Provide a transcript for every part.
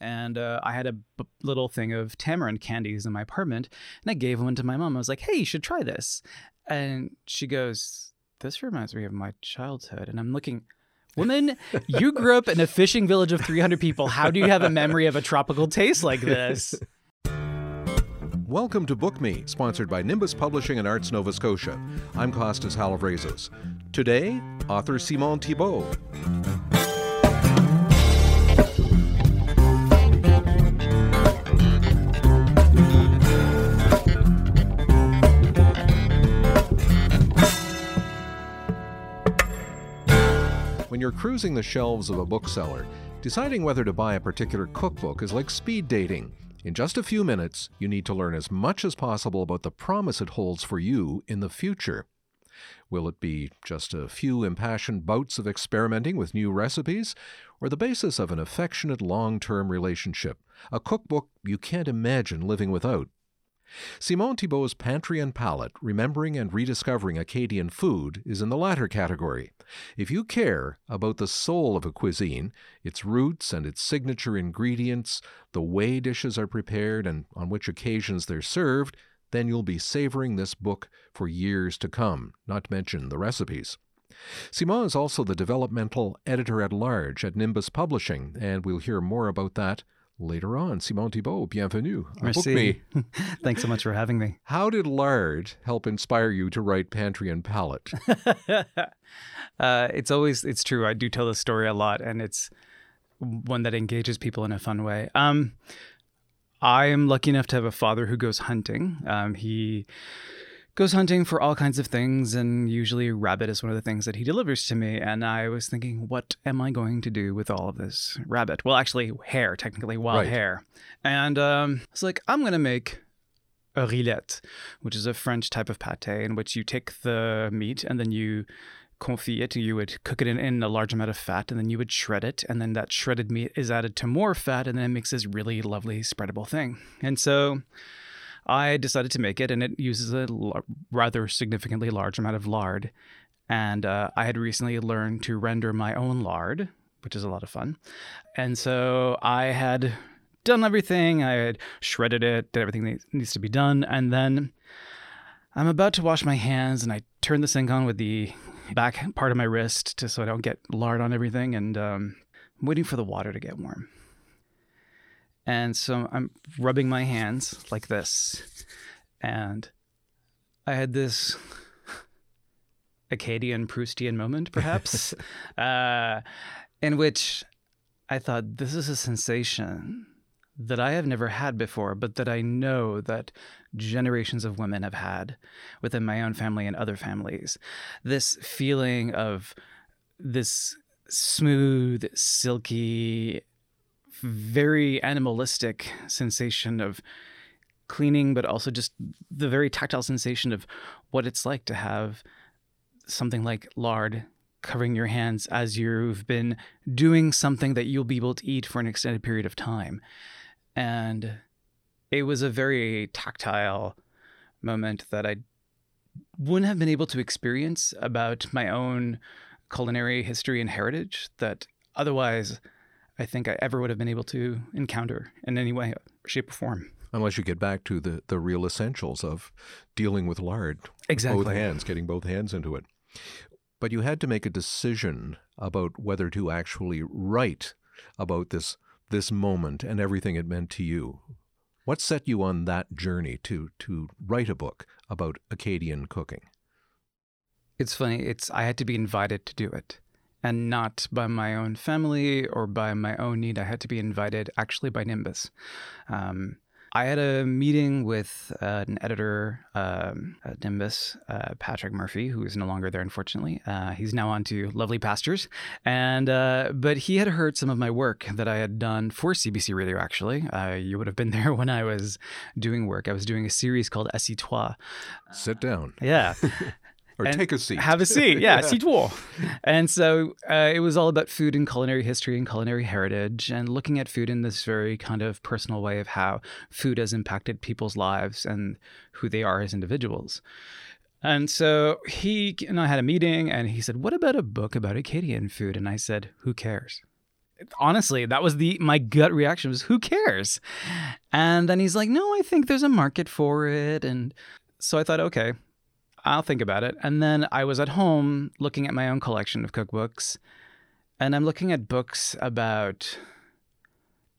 and uh, I had a b- little thing of tamarind candies in my apartment, and I gave one to my mom. I was like, "Hey, you should try this," and she goes, "This reminds me of my childhood," and I'm looking. Woman, you grew up in a fishing village of 300 people. How do you have a memory of a tropical taste like this? Welcome to Book Me, sponsored by Nimbus Publishing and Arts Nova Scotia. I'm Costas Halavrazos. Today, author Simon Thibault. When you're cruising the shelves of a bookseller, deciding whether to buy a particular cookbook is like speed dating. In just a few minutes, you need to learn as much as possible about the promise it holds for you in the future. Will it be just a few impassioned bouts of experimenting with new recipes, or the basis of an affectionate long term relationship, a cookbook you can't imagine living without? Simon Thibault's Pantry and Palate, Remembering and Rediscovering Acadian Food, is in the latter category. If you care about the soul of a cuisine, its roots and its signature ingredients, the way dishes are prepared and on which occasions they're served, then you'll be savoring this book for years to come, not to mention the recipes. Simon is also the developmental editor at large at Nimbus Publishing, and we'll hear more about that later on. Simon Thibault, bienvenue. Merci. Thanks so much for having me. How did lard help inspire you to write Pantry and Palate? uh, it's always it's true. I do tell this story a lot, and it's one that engages people in a fun way. Um, I am lucky enough to have a father who goes hunting. Um, he goes hunting for all kinds of things, and usually rabbit is one of the things that he delivers to me. And I was thinking, what am I going to do with all of this rabbit? Well, actually, hare, technically wild Right. hare. And um, it's like, I'm going to make a rillette, which is a French type of pate in which you take the meat and then you confit it. You would cook it in, in a large amount of fat and then you would shred it. And then that shredded meat is added to more fat and then it makes this really lovely spreadable thing. And so I decided to make it and it uses a l- rather significantly large amount of lard. And uh, I had recently learned to render my own lard, which is a lot of fun. And so I had done everything. I had shredded it, did everything that needs to be done. And then I'm about to wash my hands and I turn the sink on with the back part of my wrist to so I don't get lard on everything. And um, I'm waiting for the water to get warm. And so I'm rubbing my hands like this. And I had this Acadian Proustian moment, perhaps, uh, in which I thought, this is a sensation that I have never had before, but that I know that generations of women have had within my own family and other families. This feeling of this smooth, silky, very animalistic sensation of cleaning, but also just the very tactile sensation of what it's like to have something like lard covering your hands as you've been doing something that you'll be able to eat for an extended period of time. And it was a very tactile moment that I wouldn't have been able to experience about my own culinary history and heritage that otherwise I think I ever would have been able to encounter in any way, shape, or form. Unless you get back to the, the real essentials of dealing with lard. Exactly. Both hands, getting both hands into it. But you had to make a decision about whether to actually write about this this moment and everything it meant to you. What set you on that journey to to write a book about Acadian cooking? It's funny. It's I had to be invited to do it, and not by my own family or by my own need. I had to be invited actually by Nimbus. Um, I had a meeting with uh, an editor um, at Nimbus, uh, Patrick Murphy, who is no longer there, unfortunately. Uh, he's now on to lovely pastures, and uh, but he had heard some of my work that I had done for CBC Radio. Actually, uh, you would have been there when I was doing work. I was doing a series called Assis-toi. Sit down Yeah. or take a seat. Have a seat. Yeah, seat war. And so uh, it was all about food and culinary history and culinary heritage and looking at food in this very kind of personal way of how food has impacted people's lives and who they are as individuals. And so he and I had a meeting and he said, What about a book about Acadian food? And I said, Who cares? honestly, that was the my gut reaction was who cares? And then he's like, "No, I think there's a market for it." And so I thought, "Okay, I'll think about it." And then I was at home looking at my own collection of cookbooks, and I'm looking at books about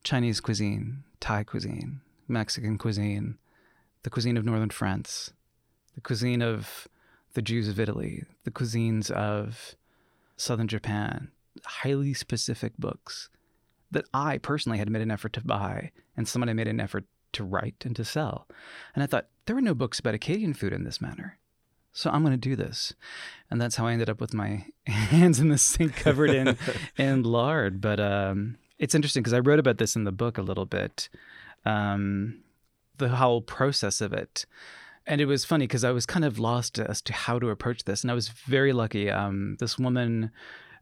Chinese cuisine, Thai cuisine, Mexican cuisine, the cuisine of northern France, the cuisine of the Jews of Italy, the cuisines of southern Japan, highly specific books that I personally had made an effort to buy and someone had made an effort to write and to sell. And I thought, there are no books about Acadian food in this manner. So I'm going to do this. And that's how I ended up with my hands in the sink covered in, in lard. But um, it's interesting because I wrote about this in the book a little bit, um, the whole process of it. And it was funny because I was kind of lost as to how to approach this. And I was very lucky. Um, this woman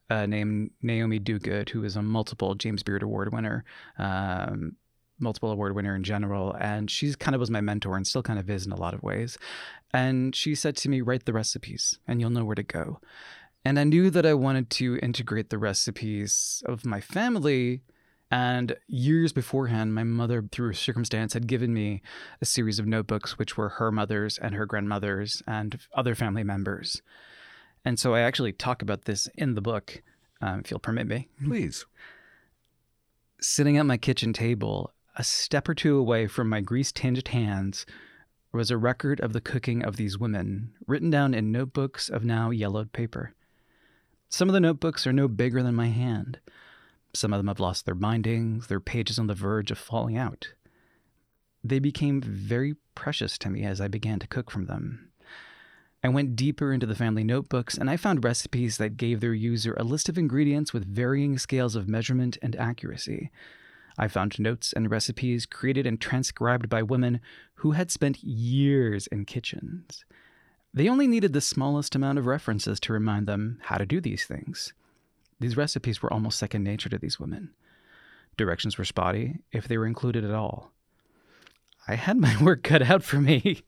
uh, named Naomi Duguid, who is a multiple James Beard Award winner, um, multiple award winner in general. And she kind of was my mentor and still kind of is in a lot of ways. And she said to me, write the recipes and you'll know where to go. And I knew that I wanted to integrate the recipes of my family. And years beforehand, my mother, through circumstance, had given me a series of notebooks, which were her mother's and her grandmother's and other family members. And so I actually talk about this in the book, um, if you'll permit me. Please. Sitting at my kitchen table, a step or two away from my grease tinged hands, was a record of the cooking of these women, written down in notebooks of now yellowed paper. Some of the notebooks are no bigger than my hand. Some of them have lost their bindings, their pages on the verge of falling out. They became very precious to me as I began to cook from them. I went deeper into the family notebooks and I found recipes that gave their user a list of ingredients with varying scales of measurement and accuracy. I found notes and recipes created and transcribed by women who had spent years in kitchens. They only needed the smallest amount of references to remind them how to do these things. These recipes were almost second nature to these women. Directions were spotty, if they were included at all. I had my work cut out for me.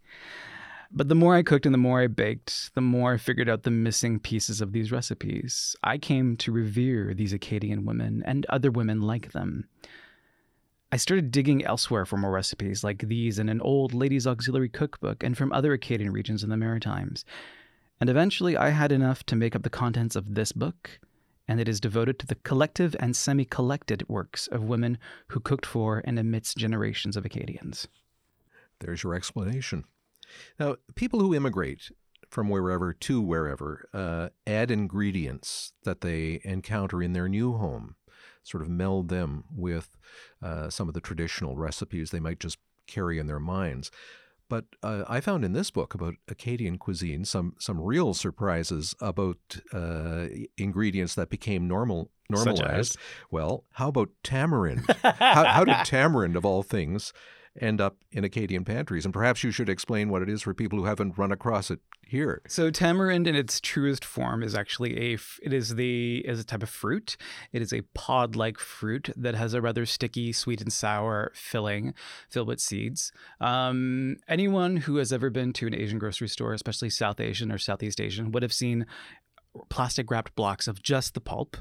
But the more I cooked and the more I baked, the more I figured out the missing pieces of these recipes. I came to revere these Acadian women and other women like them. I started digging elsewhere for more recipes like these in an old ladies' auxiliary cookbook and from other Acadian regions in the Maritimes. And eventually I had enough to make up the contents of this book, and it is devoted to the collective and semi collected works of women who cooked for and amidst generations of Acadians. There's your explanation. Now, people who immigrate from wherever to wherever uh, add ingredients that they encounter in their new home, sort of meld them with uh, some of the traditional recipes they might just carry in their minds. But uh, I found in this book about Acadian cuisine some some real surprises about uh, ingredients that became normal normalized. Well, how about tamarind? how, how did tamarind, of all things, end up in Acadian pantries. And perhaps you should explain what it is for people who haven't run across it here. So tamarind in its truest form is actually a it is the is a type of fruit. It is a pod-like fruit that has a rather sticky, sweet and sour filling filled with seeds. Um, anyone who has ever been to an Asian grocery store, especially South Asian or Southeast Asian, would have seen plastic wrapped blocks of just the pulp.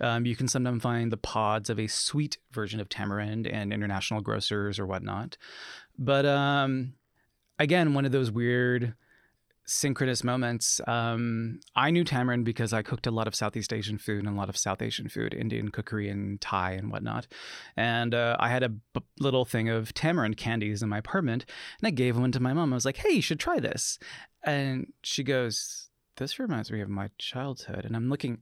Um, you can sometimes find the pods of a sweet version of tamarind in international grocers or whatnot. But um, again, one of those weird synchronous moments. Um, I knew tamarind because I cooked a lot of Southeast Asian food and a lot of South Asian food, Indian cookery and Thai and whatnot. And uh, I had a b- little thing of tamarind candies in my apartment, and I gave one to my mom. I was like, "Hey, you should try this," and she goes this reminds me of my childhood. And I'm looking,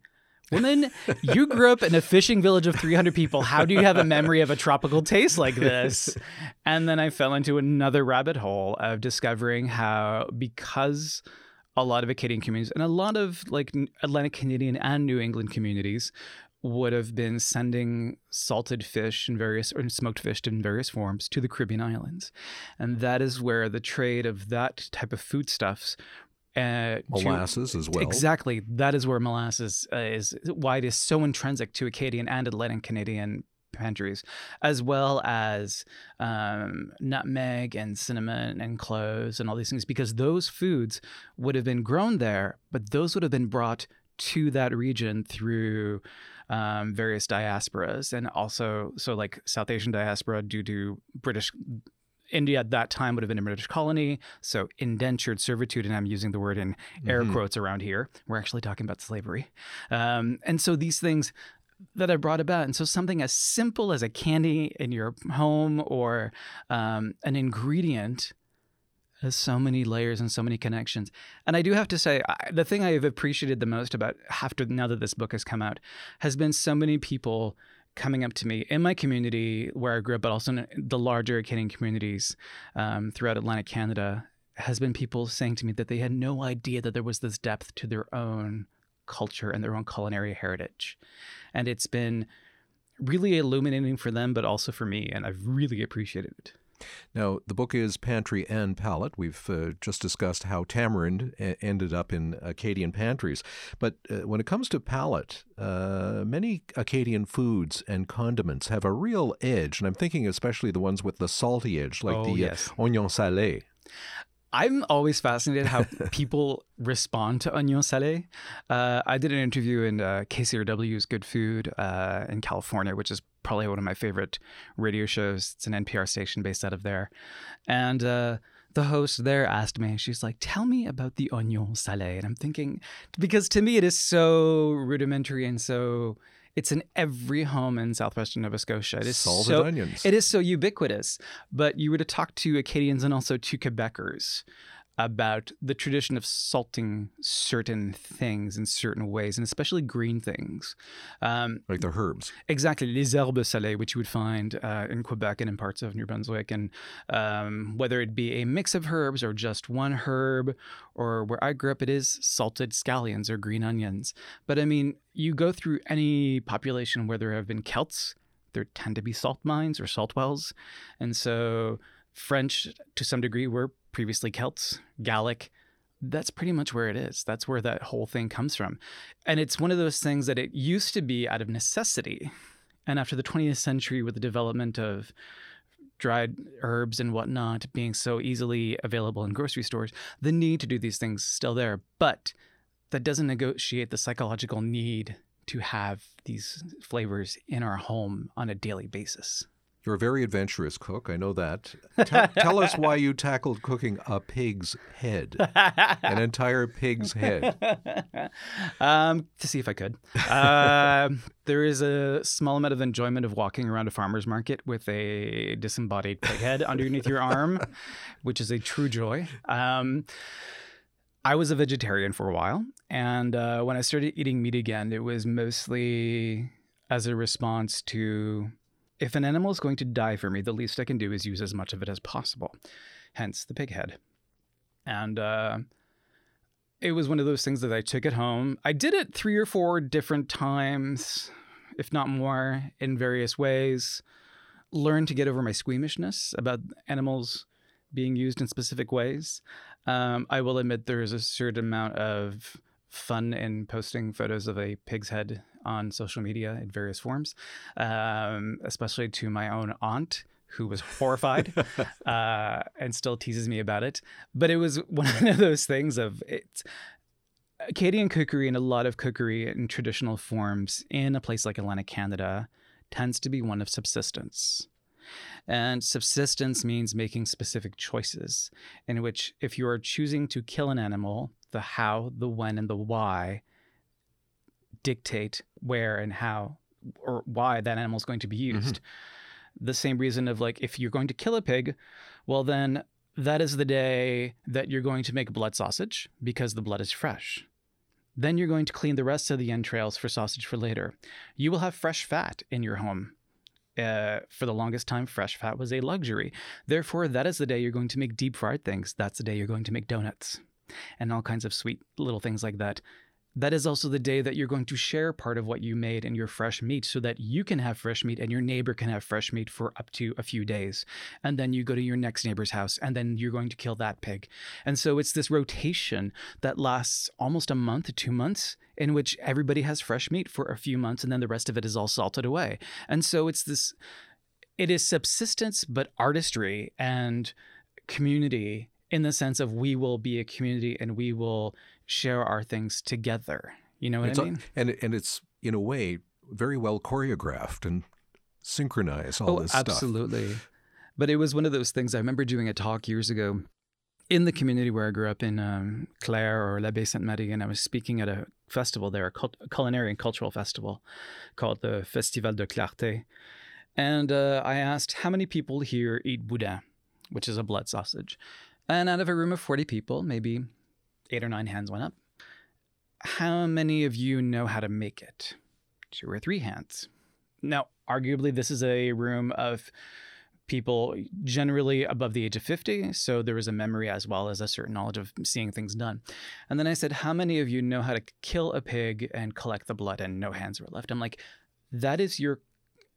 woman, you grew up in a fishing village of 300 people. How do you have a memory of a tropical taste like this? And then I fell into another rabbit hole of discovering how, because a lot of Acadian communities and a lot of like Atlantic Canadian and New England communities would have been sending salted fish and various or smoked fish in various forms to the Caribbean islands. And that is where the trade of that type of foodstuffs uh, molasses to, as well. Exactly. That is where molasses uh, is why it is so intrinsic to Acadian and Atlantic Canadian pantries, as well as um, nutmeg and cinnamon and cloves and all these things, because those foods would have been grown there, but those would have been brought to that region through um, various diasporas, and also so like South Asian diaspora due to British. India at that time would have been a British colony, so indentured servitude, and I'm using the word in air Mhm. quotes around here. We're actually talking about slavery, um, and so these things that I brought about, and so something as simple as a candy in your home or um, an ingredient has so many layers and so many connections. And I do have to say, I, the thing I have appreciated the most about after now that this book has come out has been so many people coming up to me in my community where I grew up, but also in the larger Acadian communities um, throughout Atlantic Canada. Has been people saying to me that they had no idea that there was this depth to their own culture and their own culinary heritage. And it's been really illuminating for them, but also for me. And I've really appreciated it. Now, the book is Pantry and Palate. We've uh, just discussed how tamarind a- ended up in Acadian pantries. But uh, when it comes to palate, uh, many Acadian foods and condiments have a real edge. And I'm thinking especially the ones with the salty edge, like Oh, the yes. uh, oignon salé. I'm always fascinated how people respond to oignon salé. Uh, I did an interview in uh, KCRW's Good Food uh, in California, which is probably one of my favorite radio shows. It's an NPR station based out of there. And uh, the host there asked me, she's like, tell me about the oignon salé. And I'm thinking, because to me it is so rudimentary and so. It's in every home in southwestern Nova Scotia. It is Salted so, onions. it is so ubiquitous. But you were to talk to Acadians and also to Quebecers about the tradition of salting certain things in certain ways, and especially green things. Um, like the herbs. exactly, les herbes salées, which you would find uh, in Quebec and in parts of New Brunswick, and um, whether it be a mix of herbs or just one herb, or where I grew up, it is salted scallions or green onions. But I mean, you go through any population where there have been Celts, there tend to be salt mines or salt wells, and so French to some degree were previously Celts, Gallic. That's pretty much where it is. That's where that whole thing comes from. And it's one of those things that it used to be out of necessity. And after the 20th century, with the development of dried herbs and whatnot being so easily available in grocery stores, the need to do these things is still there. But that doesn't negotiate the psychological need to have these flavors in our home on a daily basis. You're a very adventurous cook. I know that. Tell, tell us why you tackled cooking a pig's head, an entire pig's head. um, to see if I could. Um there is a small amount of enjoyment of walking around a farmer's market with a disembodied pig head underneath your arm, which is a true joy. Um, I was a vegetarian for a while, and uh, when I started eating meat again, it was mostly as a response to if an animal is going to die for me, the least I can do is use as much of it as possible. Hence the pig head. And uh, it was one of those things that I took at home. I did it three or four different times, if not more, in various ways. Learned to get over my squeamishness about animals being used in specific ways. Um, I will admit there is a certain amount of fun in posting photos of a pig's head on social media in various forms, um, especially to my own aunt. Who was horrified uh, and still teases me about it. But it was one of those things of it's Acadian cookery and a lot of cookery in traditional forms in a place like Atlantic Canada tends to be one of subsistence. And subsistence means making specific choices, in which if you are choosing to kill an animal, the how, the when, and the why dictate where and how or why that animal is going to be used. The same reason of like, if you're going to kill a pig, well, then that is the day that you're going to make blood sausage because the blood is fresh. Then you're going to clean the rest of the entrails for sausage for later. You will have fresh fat in your home. Uh, for the longest time, fresh fat was a luxury. Therefore, that is the day you're going to make deep fried things. That's the day you're going to make donuts and all kinds of sweet little things like that. That is also the day that you're going to share part of what you made in your fresh meat so that you can have fresh meat and your neighbor can have fresh meat for up to a few days. And then you go to your next neighbor's house and then you're going to kill that pig. And so it's this rotation that lasts almost a month two months in which everybody has fresh meat for a few months and then the rest of it is all salted away. And so it's this, it is subsistence, but artistry and community in the sense of we will be a community and we will share our things together. You know what It's I a- mean? and and it's in a way very well choreographed and synchronized all oh, this absolutely. stuff. But it was one of those things. I remember doing a talk years ago in the community where I grew up in um, Clare or La Baie Sainte Marie, and I was speaking at a festival there, a, cult- a culinary and cultural festival called the Festival de Clarté. And uh, I asked how many people here eat boudin, which is a blood sausage. And out of a room of 40 people, maybe eight or nine hands went up. How many of you know how to make it? Two or three hands. Now, arguably, this is a room of people generally above the age of 50. So there was a memory as well as a certain knowledge of seeing things done. And then I said, How many of you know how to kill a pig and collect the blood? And no hands were left. I'm like, That is your,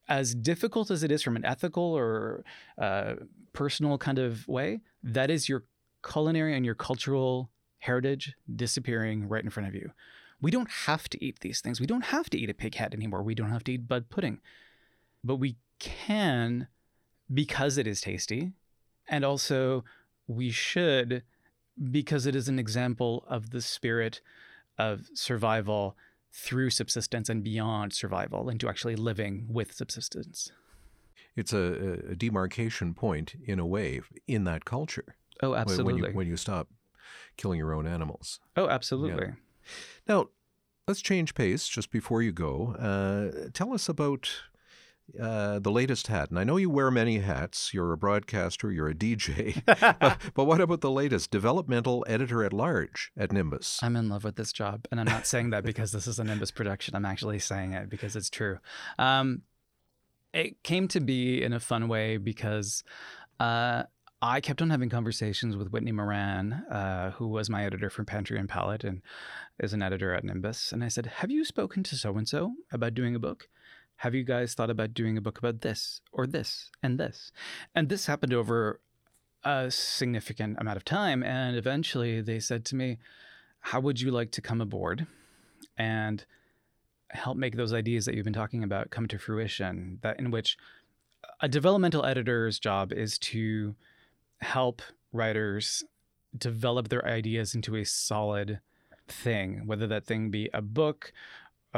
as difficult as it is from an ethical or uh, personal kind of way, that is your culinary and your cultural heritage disappearing right in front of you. We don't have to eat these things. We don't have to eat a pig head anymore. We don't have to eat bud pudding. But we can because it is tasty. And also, we should because it is an example of the spirit of survival through subsistence and beyond survival into actually living with subsistence. It's a, a demarcation point in a way in that culture. Oh, absolutely. When you, when you stop killing your own animals. Oh, absolutely. Yeah. Now, let's change pace just before you go. Uh, tell us about uh, the latest hat. And I know you wear many hats. You're a broadcaster, you're a DJ. but, but, what about the latest developmental editor at large at Nimbus? I'm in love with this job. And I'm not saying that because this is a Nimbus production. I'm actually saying it because it's true. Um, it came to be in a fun way because uh, I kept on having conversations with Whitney Moran, uh, who was my editor for Pantry and Palate and is an editor at Nimbus. And I said, Have you spoken to so and so about doing a book? Have you guys thought about doing a book about this or this and this? And this happened over a significant amount of time. And eventually they said to me, How would you like to come aboard and help make those ideas that you've been talking about come to fruition? That in which a developmental editor's job is to help writers develop their ideas into a solid thing, whether that thing be a book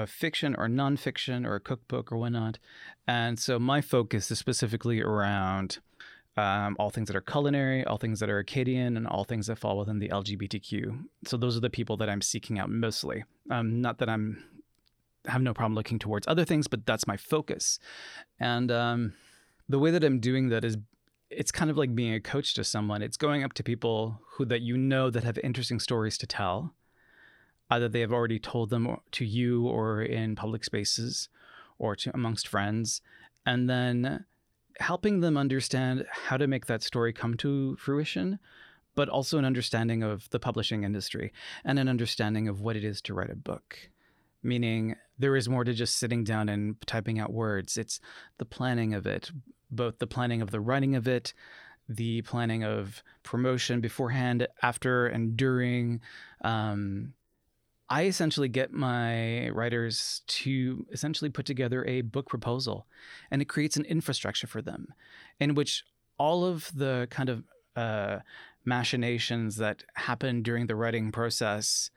of fiction or nonfiction or a cookbook or whatnot. And so my focus is specifically around um, all things that are culinary, all things that are Acadian, and all things that fall within the LGBTQ. So those are the people that I'm seeking out mostly. Um, not that I'm have no problem looking towards other things, but that's my focus. And um, the way that I'm doing that is it's kind of like being a coach to someone. It's going up to people who that you know that have interesting stories to tell either they have already told them to you or in public spaces or to amongst friends, and then helping them understand how to make that story come to fruition, but also an understanding of the publishing industry and an understanding of what it is to write a book. Meaning, there is more to just sitting down and typing out words. It's the planning of it, both the planning of the writing of it, the planning of promotion beforehand, after, and during, um, I essentially get my writers to essentially put together a book proposal, and it creates an infrastructure for them in which all of the kind of uh, machinations that happen during the writing process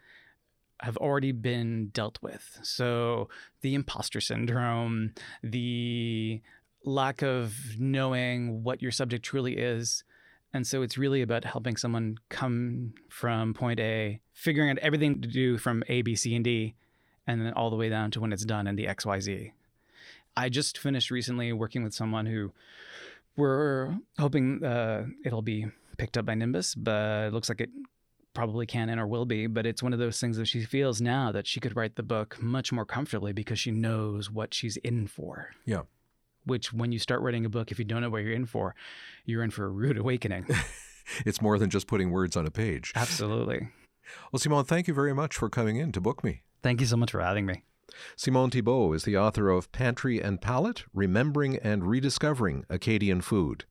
have already been dealt with. So the imposter syndrome, the lack of knowing what your subject truly is, and so it's really about helping someone come from point A, figuring out everything to do from A, B, C, and D, and then all the way down to when it's done in the X, Y, Z. I just finished recently working with someone who we're hoping uh, it'll be picked up by Nimbus, but it looks like it probably can and or will be. But it's one of those things that she feels now that she could write the book much more comfortably because she knows what she's in for. Yeah which when you start writing a book, if you don't know what you're in for, you're in for a rude awakening. it's more than just putting words on a page. Absolutely. Well, Simon, thank you very much for coming in to book me. Thank you so much for having me. Simon Thibault is the author of Pantry and Palate Remembering and Rediscovering Acadian Food.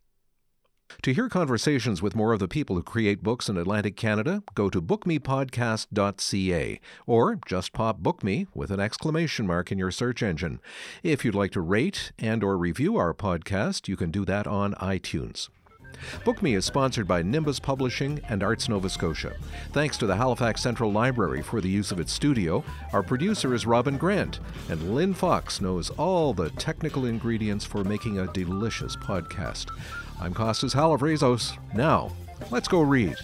To hear conversations with more of the people who create books in Atlantic Canada, go to bookmepodcast.ca or just pop book me with an exclamation mark in your search engine. If you'd like to rate and or review our podcast, you can do that on iTunes. Book Me is sponsored by Nimbus Publishing and Arts Nova Scotia. Thanks to the Halifax Central Library for the use of its studio. Our producer is Robin Grant, and Lynn Fox knows all the technical ingredients for making a delicious podcast. I'm Costas Halavrazos. Now, let's go read.